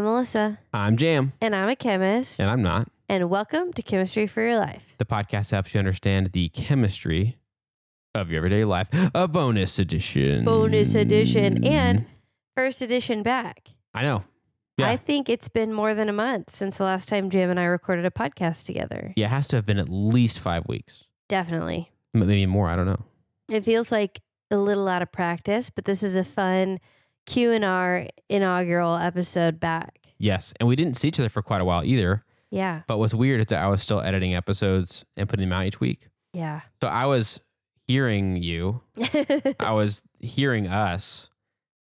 I'm Melissa, I'm Jam, and I'm a chemist. and I'm not. And welcome to Chemistry for Your Life. The podcast helps you understand the chemistry of your everyday life. A bonus edition. Bonus edition and first edition back. I know. Yeah. I think it's been more than a month since the last time Jam and I recorded a podcast together. Yeah, it has to have been at least five weeks, Definitely. Maybe more. I don't know. It feels like a little out of practice, but this is a fun Q and R inaugural episode back. Yes, and we didn't see each other for quite a while either. Yeah. But what's weird is that I was still editing episodes and putting them out each week. Yeah. So I was hearing you. I was hearing us,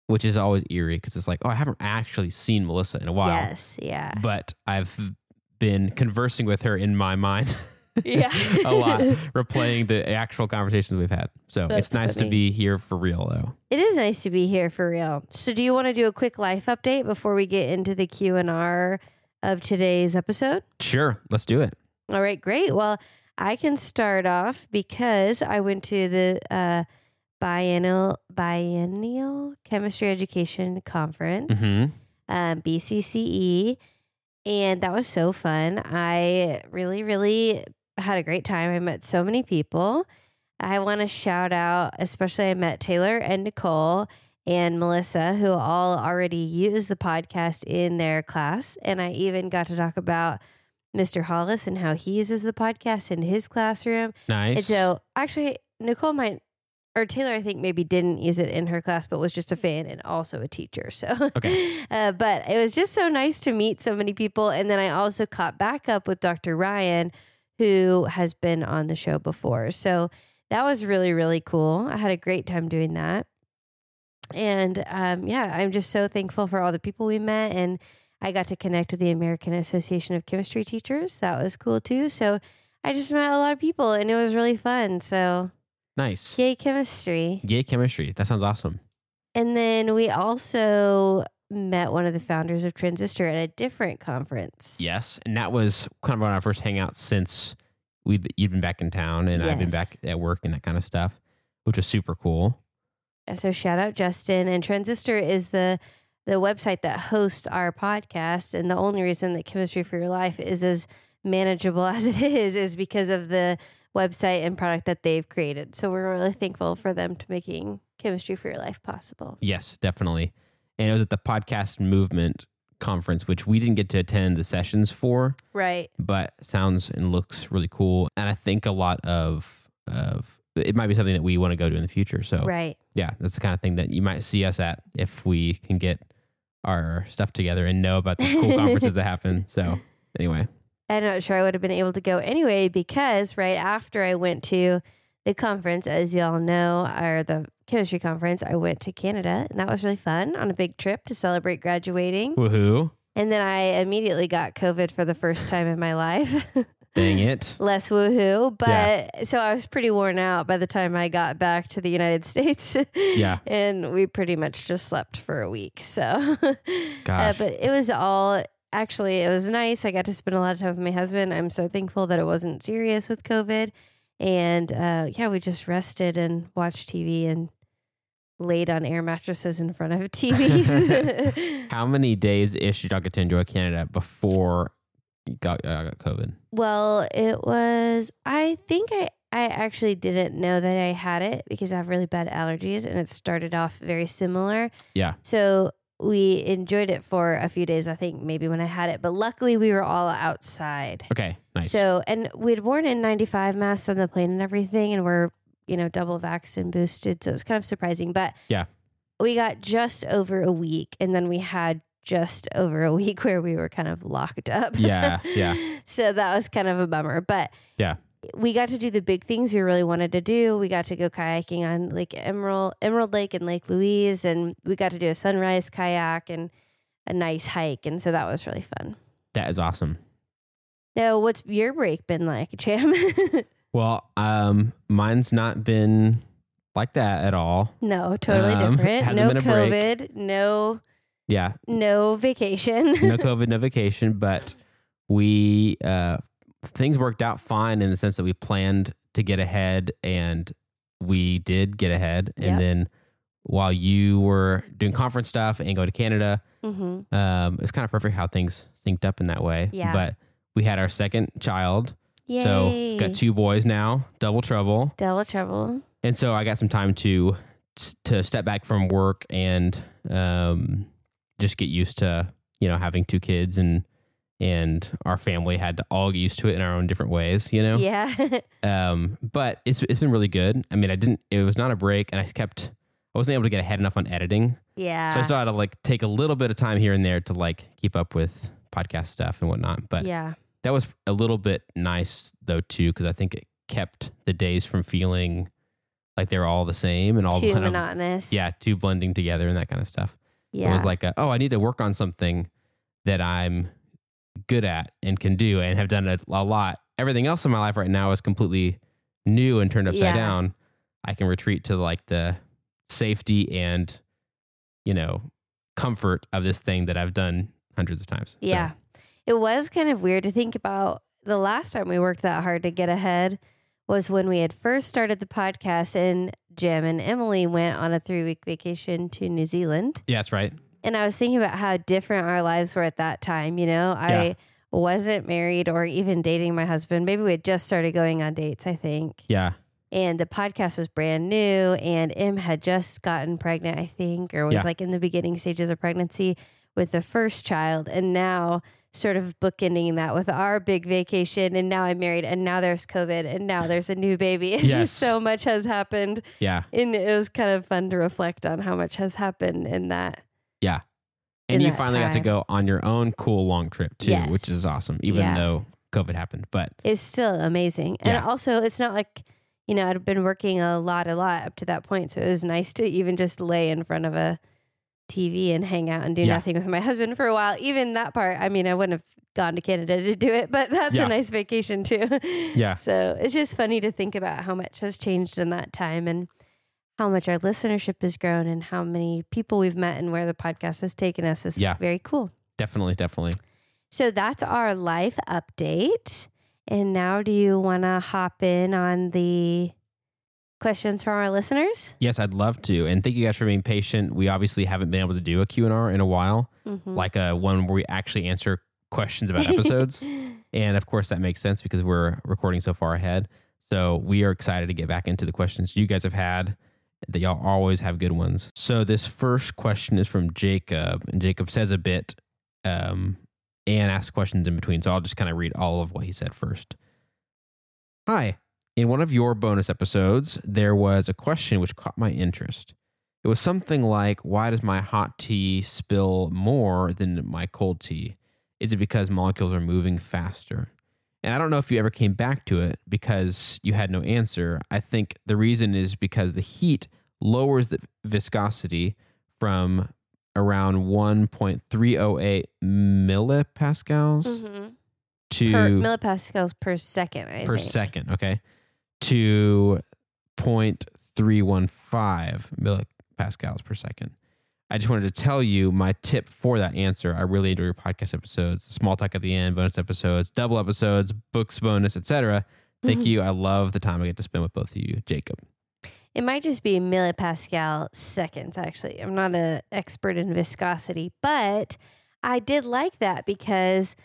which is always eerie because it's like, oh, I haven't actually seen Melissa in a while. yes. Yeah. But I've been conversing with her in my mind. Yeah. a lot, replaying the actual conversations we've had. So That's it's nice funny. to be here for real, though. It is nice to be here for real. So, do you want to do a quick life update before we get into the Q and R of today's episode? Sure, let's do it. All right, great. Well, I can start off because I went to the uh, biennial biennial chemistry education conference, hmm um, BCCE, and that was so fun. I really, really had a great time. I met so many people. I want to shout out, especially I met Taylor and Nicole and Melissa, who all already use the podcast in their class. And I even got to talk about Mr. Hollis and how he uses the podcast in his classroom. Nice. And so, actually, Nicole might, or Taylor, I think maybe didn't use it in her class, but was just a fan and also a teacher. So, Okay. uh, but it was just so nice to meet so many people. And then I also caught back up with Dr. Ryan, who has been on the show before. So that was really, really cool. I had a great time doing that. And um, yeah, I'm just so thankful for all the people we met. And I got to connect with the American Association of Chemistry Teachers. That was cool too. So I just met a lot of people and it was really fun. So nice. yay, chemistry. Yay, chemistry. That sounds awesome. And then we also met one of the founders of Transistor at a different conference. Yes, and that was kind of on our first hangout since we you'd been back in town and I've been back at work and that kind of stuff, which was super cool. So shout out Justin and Transistor is the the website that hosts our podcast and the only reason that Chemistry for Your Life is as manageable as it is is because of the website and product that they've created. So we're really thankful for them to making Chemistry for Your Life possible. Yes, definitely. And it was at the podcast movement conference, which we didn't get to attend the sessions for. Right. but sounds and looks really cool. And I think a lot of of it might be something that we want to go to in the future. So Right. yeah, that's the kind of thing that you might see us at if we can get our stuff together and know about the cool conferences that happen. So anyway, I'm not sure I would have been able to go anyway because right after I went to the conference, as y'all know, or the chemistry conference, I went to Canada and that was really fun on a big trip to celebrate graduating. woohoo! And then I immediately got COVID for the first time in my life. Dang it! Less woohoo. But Yeah. so I was pretty worn out by the time I got back to the United States. Yeah. and we pretty much just slept for a week. So, uh, but it was all actually, it was nice. I got to spend a lot of time with my husband. I'm so thankful that it wasn't serious with COVID. And uh, yeah, we just rested and watched TV and laid on air mattresses in front of TVs. How many days ish did y'all get to enjoy Canada before you got, uh, got COVID? Well, it was. I think I I actually didn't know that I had it because I have really bad allergies, and it started off very similar. Yeah. So we enjoyed it for a few days. I think maybe when I had it, but luckily we were all outside. Okay, nice. So and we'd worn N ninety five masks on the plane and everything, and we're you know double vaxxed and boosted, so it's kind of surprising. But Yeah. we got just over a week, and then we had just over a week where we were kind of locked up. yeah, yeah, so that was kind of a bummer. But Yeah. We got to do the big things we really wanted to do. We got to go kayaking on Lake Emerald, Emerald Lake and Lake Louise, and we got to do a sunrise kayak and a nice hike, and so that was really fun. that is awesome. Now, what's your break been like, Jam? Well, um, mine's not been like that at all. no, totally Um, different. No a break. COVID, no Yeah, no vacation. no COVID, no vacation, but we uh, things worked out fine in the sense that we planned to get ahead and we did get ahead. Yep. And then while you were doing conference stuff and go to Canada, Mm-hmm. Um, it's kind of perfect how things synced up in that way. Yeah. But we had our second child, Yay. so got two boys now, double trouble. Double trouble. and so I got some time to to step back from work and um, just get used to you know having two kids and and our family had to all get used to it in our own different ways, you know. Yeah. Um, but it's it's been really good. I mean, I didn't. It was not a break, and I kept. I wasn't able to get ahead enough on editing, yeah. so I still had to like take a little bit of time here and there to like keep up with podcast stuff and whatnot. But yeah. that was a little bit nice though too, because I think it kept the days from feeling like they were all the same and all Too kind of monotonous. yeah, too blending together and that kind of stuff. Yeah. It was like, a, oh, I need to work on something that I'm good at and can do and have done a, a lot. Everything else in my life right now is completely new and turned upside Yeah. down. I can retreat to like the safety and you know comfort of this thing that I've done hundreds of times. So, Yeah. It was kind of weird to think about the last time we worked that hard to get ahead was when we had first started the podcast and Jam and Emily went on a three week vacation to New Zealand. yeah, that's right. And I was thinking about how different our lives were at that time. You know, Yeah. I wasn't married or even dating my husband. Maybe we had just started going on dates, I think. Yeah, And the podcast was brand new, and Em had just gotten pregnant, I think, or was Yeah. like in the beginning stages of pregnancy with the first child. And now, sort of bookending that with our big vacation. And now I'm married, and now there's COVID, and now there's a new baby. It's Yes. just so much has happened. yeah, And it was kind of fun to reflect on how much has happened in that. Yeah. And you finally got to go on your own cool long trip too, which is awesome. Even Yeah. though COVID happened, but It's still amazing. And Yeah. also, it's not like, you know, I'd been working a lot, a lot up to that point. So it was nice to even just lay in front of a TV and hang out and do Yeah. nothing with my husband for a while. Even that part, I mean, I wouldn't have gone to Canada to do it, but that's a nice vacation too. Yeah. So it's just funny to think about how much has changed in that time and how much our listenership has grown and how many people we've met and where the podcast has taken us is Yeah. very cool. definitely, definitely. So that's our life update. And now, do you want to hop in on the questions from our listeners? Yes, I'd love to. And thank you guys for being patient. We obviously haven't been able to do a Q&R in a while, Mhm. like a one where we actually answer questions about episodes. and of course that makes sense because we're recording so far ahead. So we are excited to get back into the questions you guys have had. That y'all always have good ones. So this first question is from Jacob, and Jacob says a bit um, and asks questions in between. So I'll just kind of read all of what he said first. Hi. In one of your bonus episodes, there was a question which caught my interest. It was something like, Why does my hot tea spill more than my cold tea? Is it because molecules are moving faster? And I don't know if you ever came back to it because you had no answer. I think the reason is because the heat lowers the viscosity from around 1.308 millipascals Mhm. to Per millipascals per second, I per think. second, okay, to 0.315 millipascals per second. I just wanted to tell you my tip for that answer. I really enjoy your podcast episodes, small talk at the end, bonus episodes, double episodes, books bonus, etc. Thank mm-hmm. you. I love the time I get to spend with both of you, Jacob. It might just be millipascal seconds, actually. I'm not an expert in viscosity, but I did like that because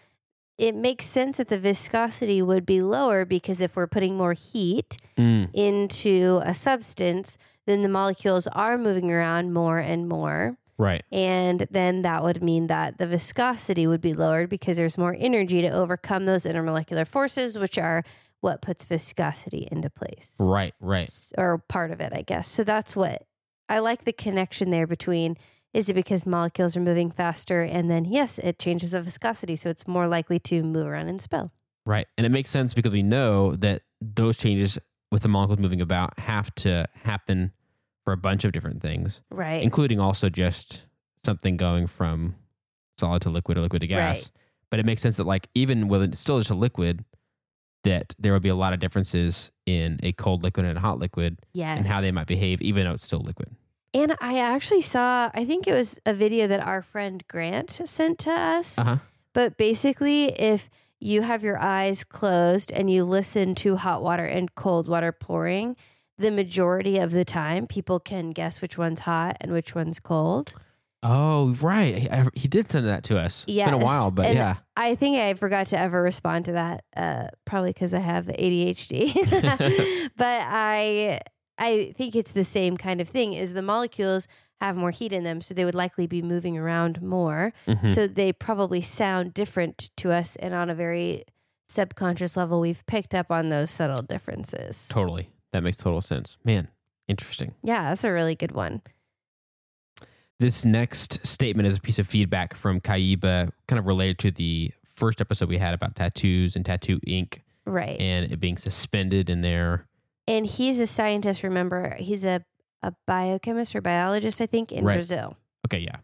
it makes sense that the viscosity would be lower because if we're putting more heat Mm, into a substance, then the molecules are moving around more and more. right. And then that would mean that the viscosity would be lowered because there's more energy to overcome those intermolecular forces, which are what puts viscosity into place Right, right. or part of it, I guess. So that's what I like the connection there between is it because molecules are moving faster and then yes, it changes the viscosity so it's more likely to move around and spill. Right. And it makes sense because we know that those changes with the molecules moving about have to happen for a bunch of different things, Right. including also just something going from solid to liquid or liquid to gas. Right. But it makes sense that, like, even when it's still just a liquid, that there will be a lot of differences in a cold liquid and a hot liquid yes. and how they might behave, even though it's still liquid. And I actually saw, I think it was a video that our friend Grant sent to us. Uh huh. But basically, if you have your eyes closed and you listen to hot water and cold water pouring, the majority of the time people can guess which one's hot and which one's cold. Oh, right. He, I- he did send that to us. It's been a while, but and yeah. I think I forgot to ever respond to that, uh, probably because I have ADHD. but I I think it's the same kind of thing. Is the molecules have more heat in them, so they would likely be moving around more. Mhm. So they probably sound different to us, and on a very subconscious level, we've picked up on those subtle differences. Totally. That makes total sense. Man, interesting. Yeah, that's a really good one. This next statement is a piece of feedback from Kaiba, kind of related to the first episode we had about tattoos and tattoo ink Right. and it being suspended in there. And he's a scientist, remember? He's a, a biochemist or biologist, I think, in Right. Brazil. Okay, yeah.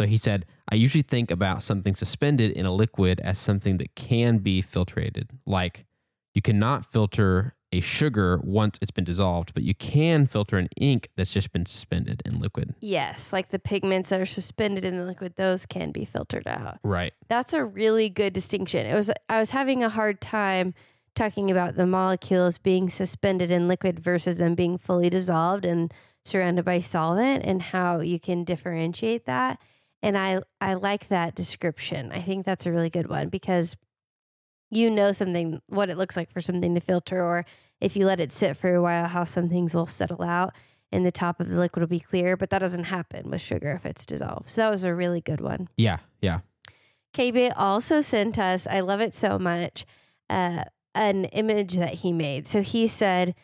So he said, I usually think about something suspended in a liquid as something that can be filtrated. Like you cannot filter a sugar once it's been dissolved, but you can filter an ink that's just been suspended in liquid. Yes, like the pigments that are suspended in the liquid, those can be filtered out. Right. That's a really good distinction. It was I was having a hard time talking about the molecules being suspended in liquid versus them being fully dissolved and surrounded by solvent and how you can differentiate that. And I I like that description. I think that's a really good one because you know something what it looks like for something to filter or if you let it sit for a while how some things will settle out and the top of the liquid will be clear, but that doesn't happen with sugar if it's dissolved. So that was a really good one. Yeah. Yeah. KB also sent us, I love it so much, uh, an image that he made. So he said,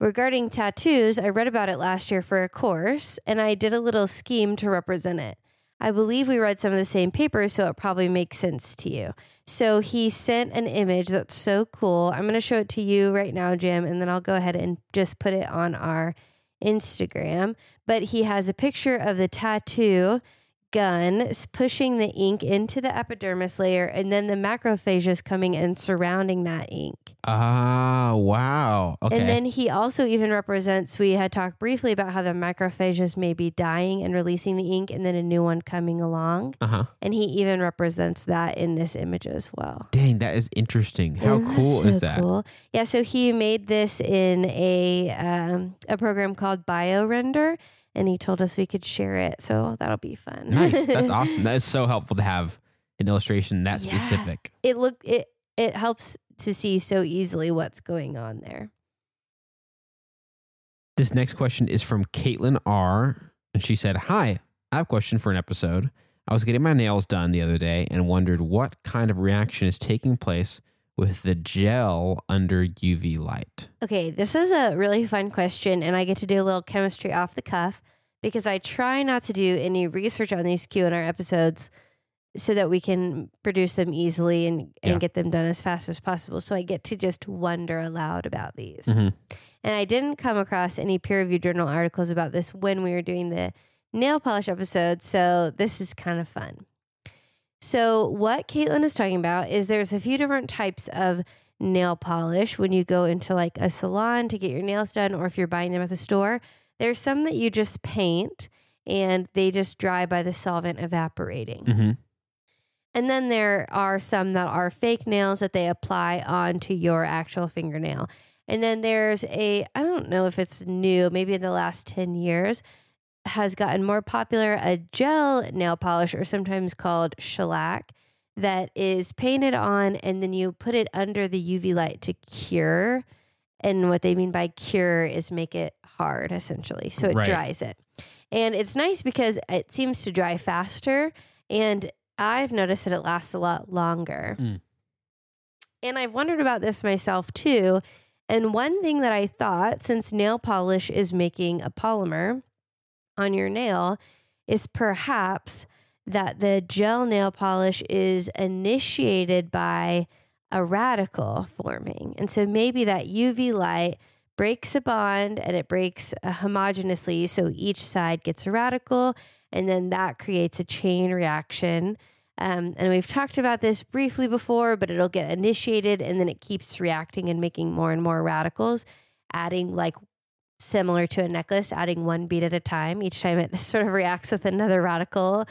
regarding tattoos, I read about it last year for a course and I did a little scheme to represent it. I believe we read some of the same papers, so it probably makes sense to you. So he sent an image that's so cool. I'm going to show it to you right now, Jam, and then I'll go ahead and just put it on our Instagram. But he has a picture of the tattoo gun pushing the ink into the epidermis layer and then the macrophages coming and surrounding that ink. Ah, wow. Okay. And then he also even represents, we had talked briefly about how the macrophages may be dying and releasing the ink and then a new one coming along. uh huh. And he even represents that in this image as well. Dang, that is interesting. How Isn't that cool is that? cool? Yeah, so he made this in a um, a program called BioRender, and he told us we could share it. So that'll be fun. Nice. That's awesome. That is so helpful to have an illustration that Yeah. specific. it look it it helps to see so easily what's going on there. This next question is from Caitlin R. And she said, Hi, I have a question for an episode. I was getting my nails done the other day and wondered what kind of reaction is taking place with the gel under UV light. Okay, this is a really fun question, and I get to do a little chemistry off the cuff because I try not to do any research on these Q and R episodes so that we can produce them easily and, and Yeah. get them done as fast as possible. So I get to just wonder aloud about these. Mhm. And I didn't come across any peer reviewed journal articles about this when we were doing the nail polish episode. So this is kind of fun. So, what Caitlin is talking about is there's a few different types of nail polish when you go into like a salon to get your nails done, or if you're buying them at the store. There's some that you just paint and they just dry by the solvent evaporating. Mm-hmm. And then there are some that are fake nails that they apply onto your actual fingernail. And then there's a, I don't know if it's new, maybe in the last 10 years, has gotten more popular a gel nail polish, or sometimes called shellac, that is painted on and then you put it under the UV light to cure. And what they mean by cure is make it hard, essentially. So it Right. dries it. And it's nice because it seems to dry faster. And I've noticed that it lasts a lot longer. Mm. And I've wondered about this myself too. And one thing that I thought, since nail polish is making a polymer on your nail, is perhaps that the gel nail polish is initiated by a radical forming. And so maybe that UV light breaks a bond and it breaks uh, homogeneously. So each side gets a radical, and then that creates a chain reaction. Um, and we've talked about this briefly before, but it'll get initiated and then it keeps reacting and making more and more radicals, adding like similar to a necklace, adding one bead at a time. Each time it sort of reacts with another radical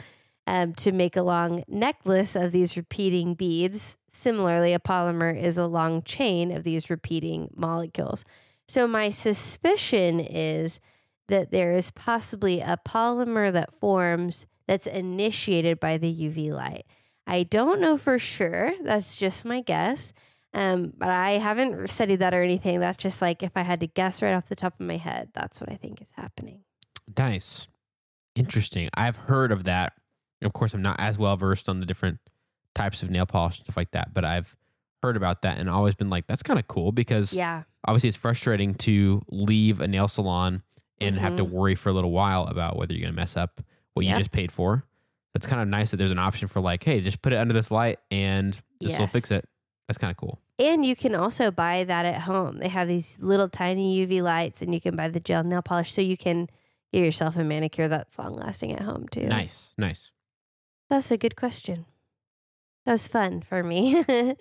um, to make a long necklace of these repeating beads. Similarly, a polymer is a long chain of these repeating molecules. So, my suspicion is that there is possibly a polymer that forms that's initiated by the UV light. I don't know for sure. That's just my guess. Um, but I haven't studied that or anything. That's just like if I had to guess right off the top of my head, that's what I think is happening. Nice. Interesting. I've heard of that. Of course, I'm not as well versed on the different types of nail polish and stuff like that, but I've heard about that and always been like, that's kind of cool because Yeah. obviously it's frustrating to leave a nail salon and have to worry for a little while about whether you're going to mess up what Yep. you just paid for. It's kind of nice that there's an option for like, hey, just put it under this light and this will fix it. That's kind of cool. And you can also buy that at home. They have these little tiny UV lights, and you can buy the gel nail polish so you can get yourself a manicure that's long lasting at home too. Nice, nice. That's a good question. That was fun for me.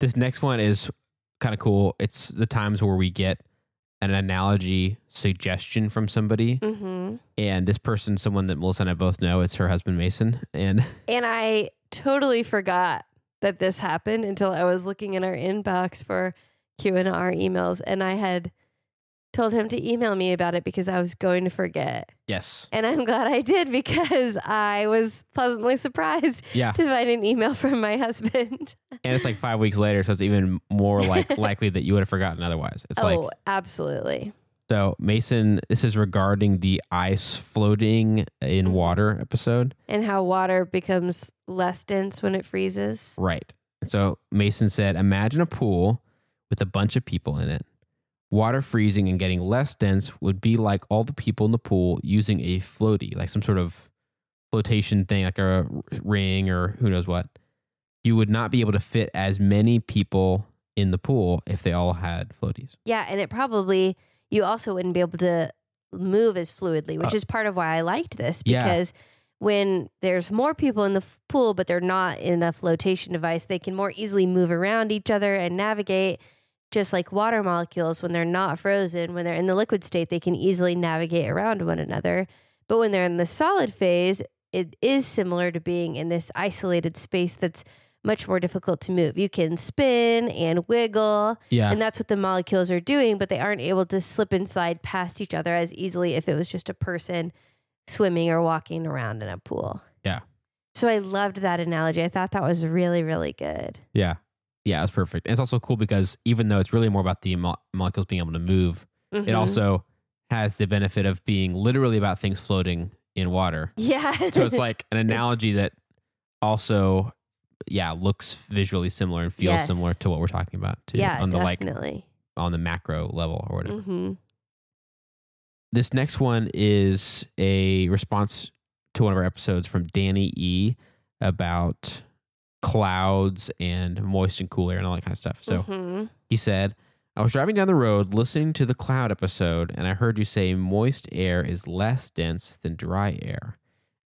This next one is kind of cool. It's the times where we get an analogy suggestion from somebody, hmm and this person, someone that Melissa and I both know, it's her husband Mason, and And I totally forgot that this happened until I was looking in our inbox for Q and R emails, and I had told him to email me about it because I was going to forget. yes, And I'm glad I did because I was pleasantly surprised yeah, to find an email from my husband. and it's like five weeks later, so it's even more like likely that you would have forgotten otherwise. It's oh, like absolutely. So, Mason. This is regarding the ice floating in water episode, And how water becomes less dense when it freezes. right? And so Mason said, imagine a pool with a bunch of people in it. Water freezing and getting less dense would be like all the people in the pool using a floaty, like some sort of flotation thing, like a ring or who knows what. You would not be able to fit as many people in the pool if they all had floaties. Yeah, and it probably you also wouldn't be able to move as fluidly, which Uh, is part of why I liked this Yeah. because when there's more people in the f- pool but they're not in a flotation device, they can more easily move around each other and navigate just like water molecules when they're not frozen, when they're in the liquid state, they can easily navigate around one another. But when they're in the solid phase, it is similar to being in this isolated space that's much more difficult to move. You can spin and wiggle, Yeah. and that's what the molecules are doing, but they aren't able to slip and slide past each other as easily if it was just a person swimming or walking around in a pool. Yeah. So I loved that analogy. I thought that was really, really good. yeah. Yeah, it's perfect. And it's also cool because even though it's really more about the mo- molecules being able to move, it Mhm. also has the benefit of being literally about things floating in water. yeah. So it's like an analogy that also, yeah, looks visually similar and feels Yes. similar to what we're talking about too. yeah, on the like definitely. on the macro level or whatever. hmm This next one is a response to one of our episodes from Danny E about clouds and moist and cool air and all that kind of stuff. So Mhm. he said, I was driving down the road listening to the cloud episode, and I heard you say moist air is less dense than dry air.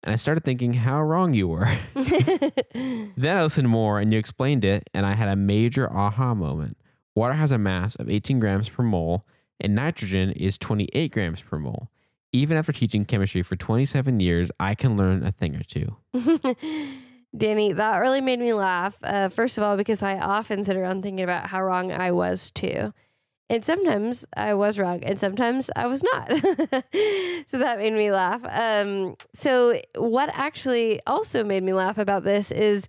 And I started thinking how wrong you were. then I listened more, and you explained it, and I had a major aha moment. Water has a mass of 18 grams per mole, and nitrogen is 28 grams per mole. Even after teaching chemistry for 27 years, I can learn a thing or two. Danny, that really made me laugh. Uh, first of all, because I often sit around thinking about how wrong I was too. And sometimes I was wrong and sometimes I was not. so that made me laugh. Um, so, what actually also made me laugh about this is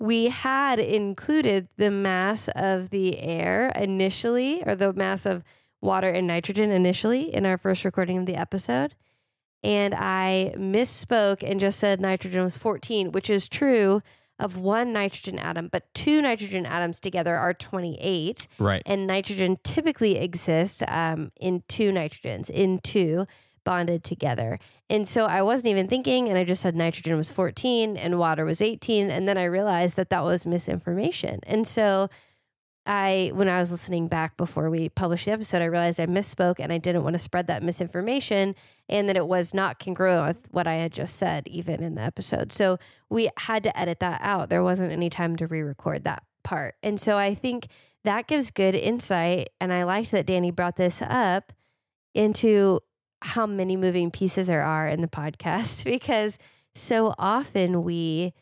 we had included the mass of the air initially, or the mass of water and nitrogen initially in our first recording of the episode and I misspoke and just said nitrogen was 14, which is true of one nitrogen atom, but two nitrogen atoms together are 28. Right. And nitrogen typically exists um, in two nitrogens, in two bonded together. And so I wasn't even thinking, and I just said nitrogen was 14 and water was 18. And then I realized that that was misinformation. And so I, when I was listening back before we published the episode, I realized I misspoke and I didn't want to spread that misinformation and that it was not congruent with what I had just said, even in the episode. So we had to edit that out. There wasn't any time to re record that part. And so I think that gives good insight. And I liked that Danny brought this up into how many moving pieces there are in the podcast because so often we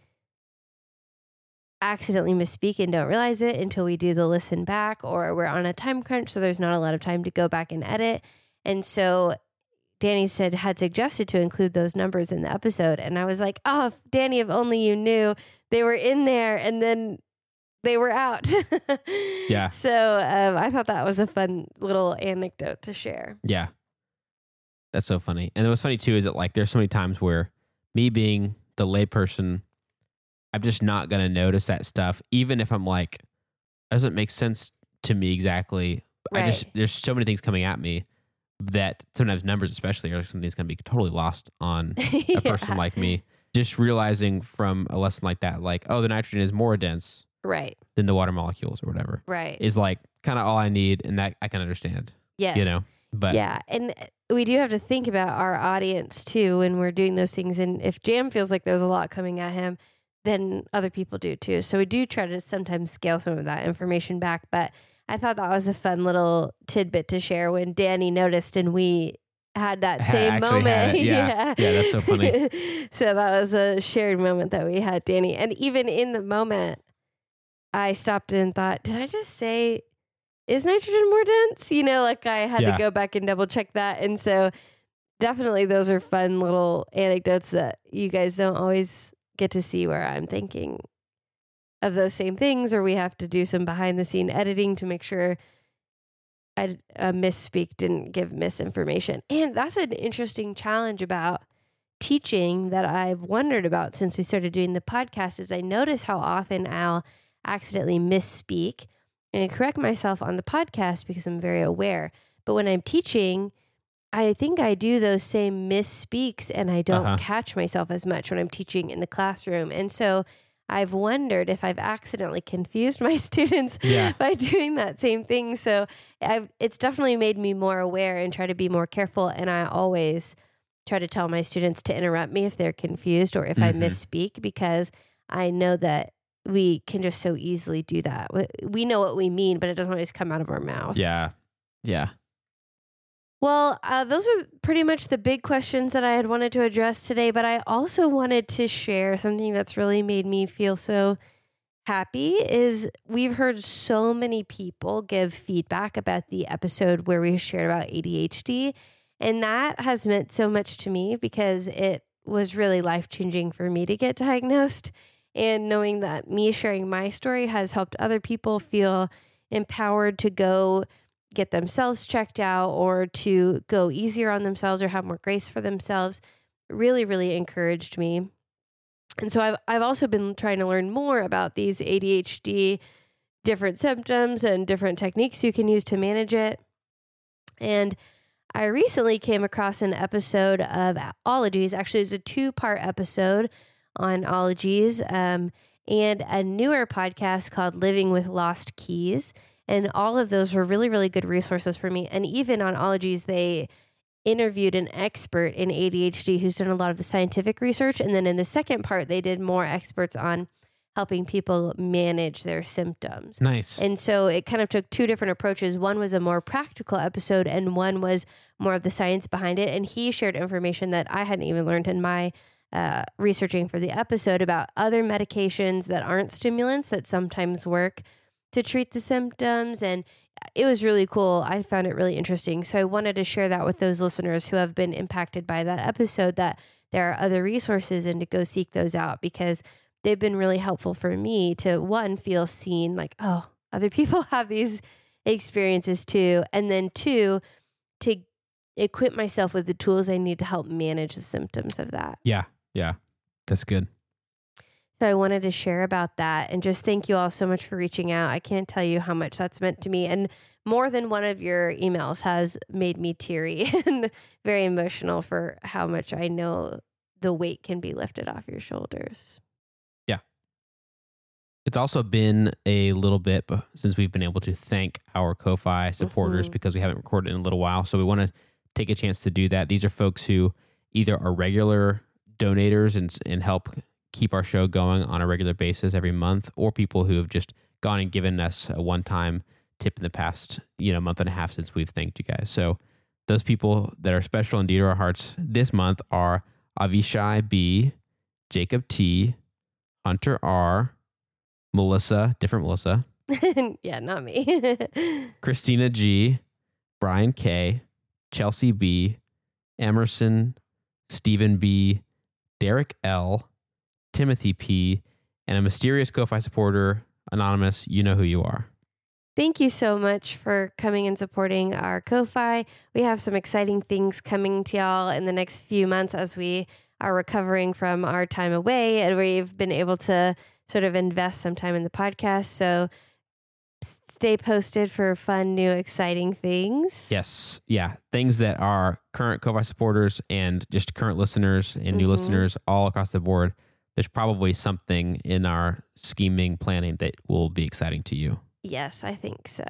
accidentally misspeak and don't realize it until we do the listen back or we're on a time crunch so there's not a lot of time to go back and edit and so Danny said had suggested to include those numbers in the episode. And I was like, oh, Danny, if only you knew they were in there and then they were out. Yeah. So um, I thought that was a fun little anecdote to share. Yeah. That's so funny. And what's funny too is that like there's so many times where me being the layperson, I'm just not gonna notice that stuff, even if I'm like, that doesn't make sense to me exactly. I just there's so many things coming at me that sometimes numbers especially are something's gonna be totally lost on a person like me. Just realizing from a lesson like that, like, oh, the nitrogen is more dense Right, than the water molecules or whatever, right. is like kind of all I need, and that I can understand. yes. You know, but yeah, and uh, we do have to think about our audience too when we're doing those things. And if Jam feels like there's a lot coming at him, then other people do too. So we do try to sometimes scale some of that information back. But I thought that was a fun little tidbit to share when Danny noticed and we had that same actually moment. had it. Yeah. Yeah, that's so funny. so that was a shared moment that we had, Danny. And even in the moment, I stopped and thought, did I just say, is nitrogen more dense? You know, like I had Yeah. to go back and double check that. And so definitely those are fun little anecdotes that you guys don't always get to see where I'm thinking of those same things, or we have to do some behind the scene editing to make sure I a misspeak didn't give misinformation. And that's an interesting challenge about teaching that I've wondered about since we started doing the podcast is I notice how often I'll accidentally misspeak and correct myself on the podcast because I'm very aware. But when I'm teaching, I think I do those same misspeaks and I don't Uh-huh. catch myself as much when I'm teaching in the classroom. And so I've wondered if I've accidentally confused my students Yeah. by doing that same thing. So I've, it's definitely made me more aware and try to be more careful. And I always try to tell my students to interrupt me if they're confused or if I Mhm. misspeak because I know that we can just so easily do that. We know what we mean, but it doesn't always come out of our mouth. yeah, yeah. Well, uh, those are pretty much the big questions that I had wanted to address today, but I also wanted to share something that's really made me feel so happy is we've heard so many people give feedback about the episode where we shared about ADHD and that has meant so much to me because it was really life-changing for me to get diagnosed and knowing that me sharing my story has helped other people feel empowered to go get themselves checked out or to go easier on themselves or have more grace for themselves really really encouraged me. And so I've, I've also been trying to learn more about these adhd different symptoms and different techniques you can use to manage it. And i recently came across an episode of ologies. Actually it's a two part episode on ologies um, and a newer podcast called living with lost keys and all of those were really, really good resources for me. And even on Ologies, they interviewed an expert in ADHD who's done a lot of the scientific research. And then in the second part, they did more experts on helping people manage their symptoms. Nice. And so it kind of took two different approaches. One was a more practical episode, and one was more of the science behind it. And he shared information that I hadn't even learned in my uh, researching for the episode about other medications that aren't stimulants that sometimes work to treat the symptoms. And uh, it was really cool. I found it really interesting. So I wanted to share that with those listeners who have been impacted by that episode that there are other resources and to go seek those out because they've been really helpful for me to one feel seen like oh other people have these experiences too and then two to equip myself with the tools i need to help manage the symptoms of that yeah, yeah. That's good. So i wanted to share about that and just thank you all so much for reaching out i can't tell you how much that's meant to me and more than one of your emails has made me teary and very emotional for how much i know the weight can be lifted off your shoulders Yeah. It's also been a little bit since we've been able to thank our Ko-Fi supporters Mhm. because we haven't recorded in a little while. So we want to take a chance to do that. These are folks who either are regular donators and, and help keep our show going on a regular basis every month, or people who have just gone and given us a one-time tip in the past, you know, month and a half since we've thanked you guys. So those people that are special and dear to our hearts this month are Avishai B, Jacob T, Hunter R, Melissa, different Melissa, yeah not me Christina G, Brian K, Chelsea B, Emerson, Stephen B., Derek L., Timothy P., and a mysterious Ko-Fi supporter, Anonymous. You know who you are. Thank you so much for coming and supporting our Ko-Fi. We have some exciting things coming to y'all in the next few months as we are recovering from our time away and we've been able to sort of invest some time in the podcast. So stay posted for fun, new, exciting things. Yes. Yeah. Things that our current Ko-Fi supporters and just current listeners and new Mhm. listeners all across the board. There's probably something in our scheming planning that will be exciting to you. Yes, I think so.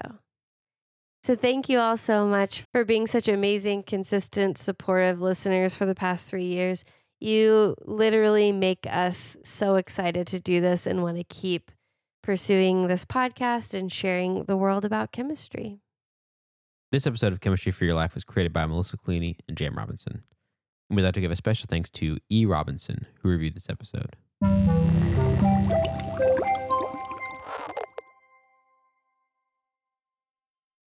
So thank you all so much for being such amazing, consistent, supportive listeners for the past three years. You literally make us so excited to do this and want to keep pursuing this podcast and sharing the world about chemistry. This episode of Chemistry for Your Life was created by Melissa Collini and Jam Robinson. We'd like to give a special thanks to E. Robinson, who reviewed this episode.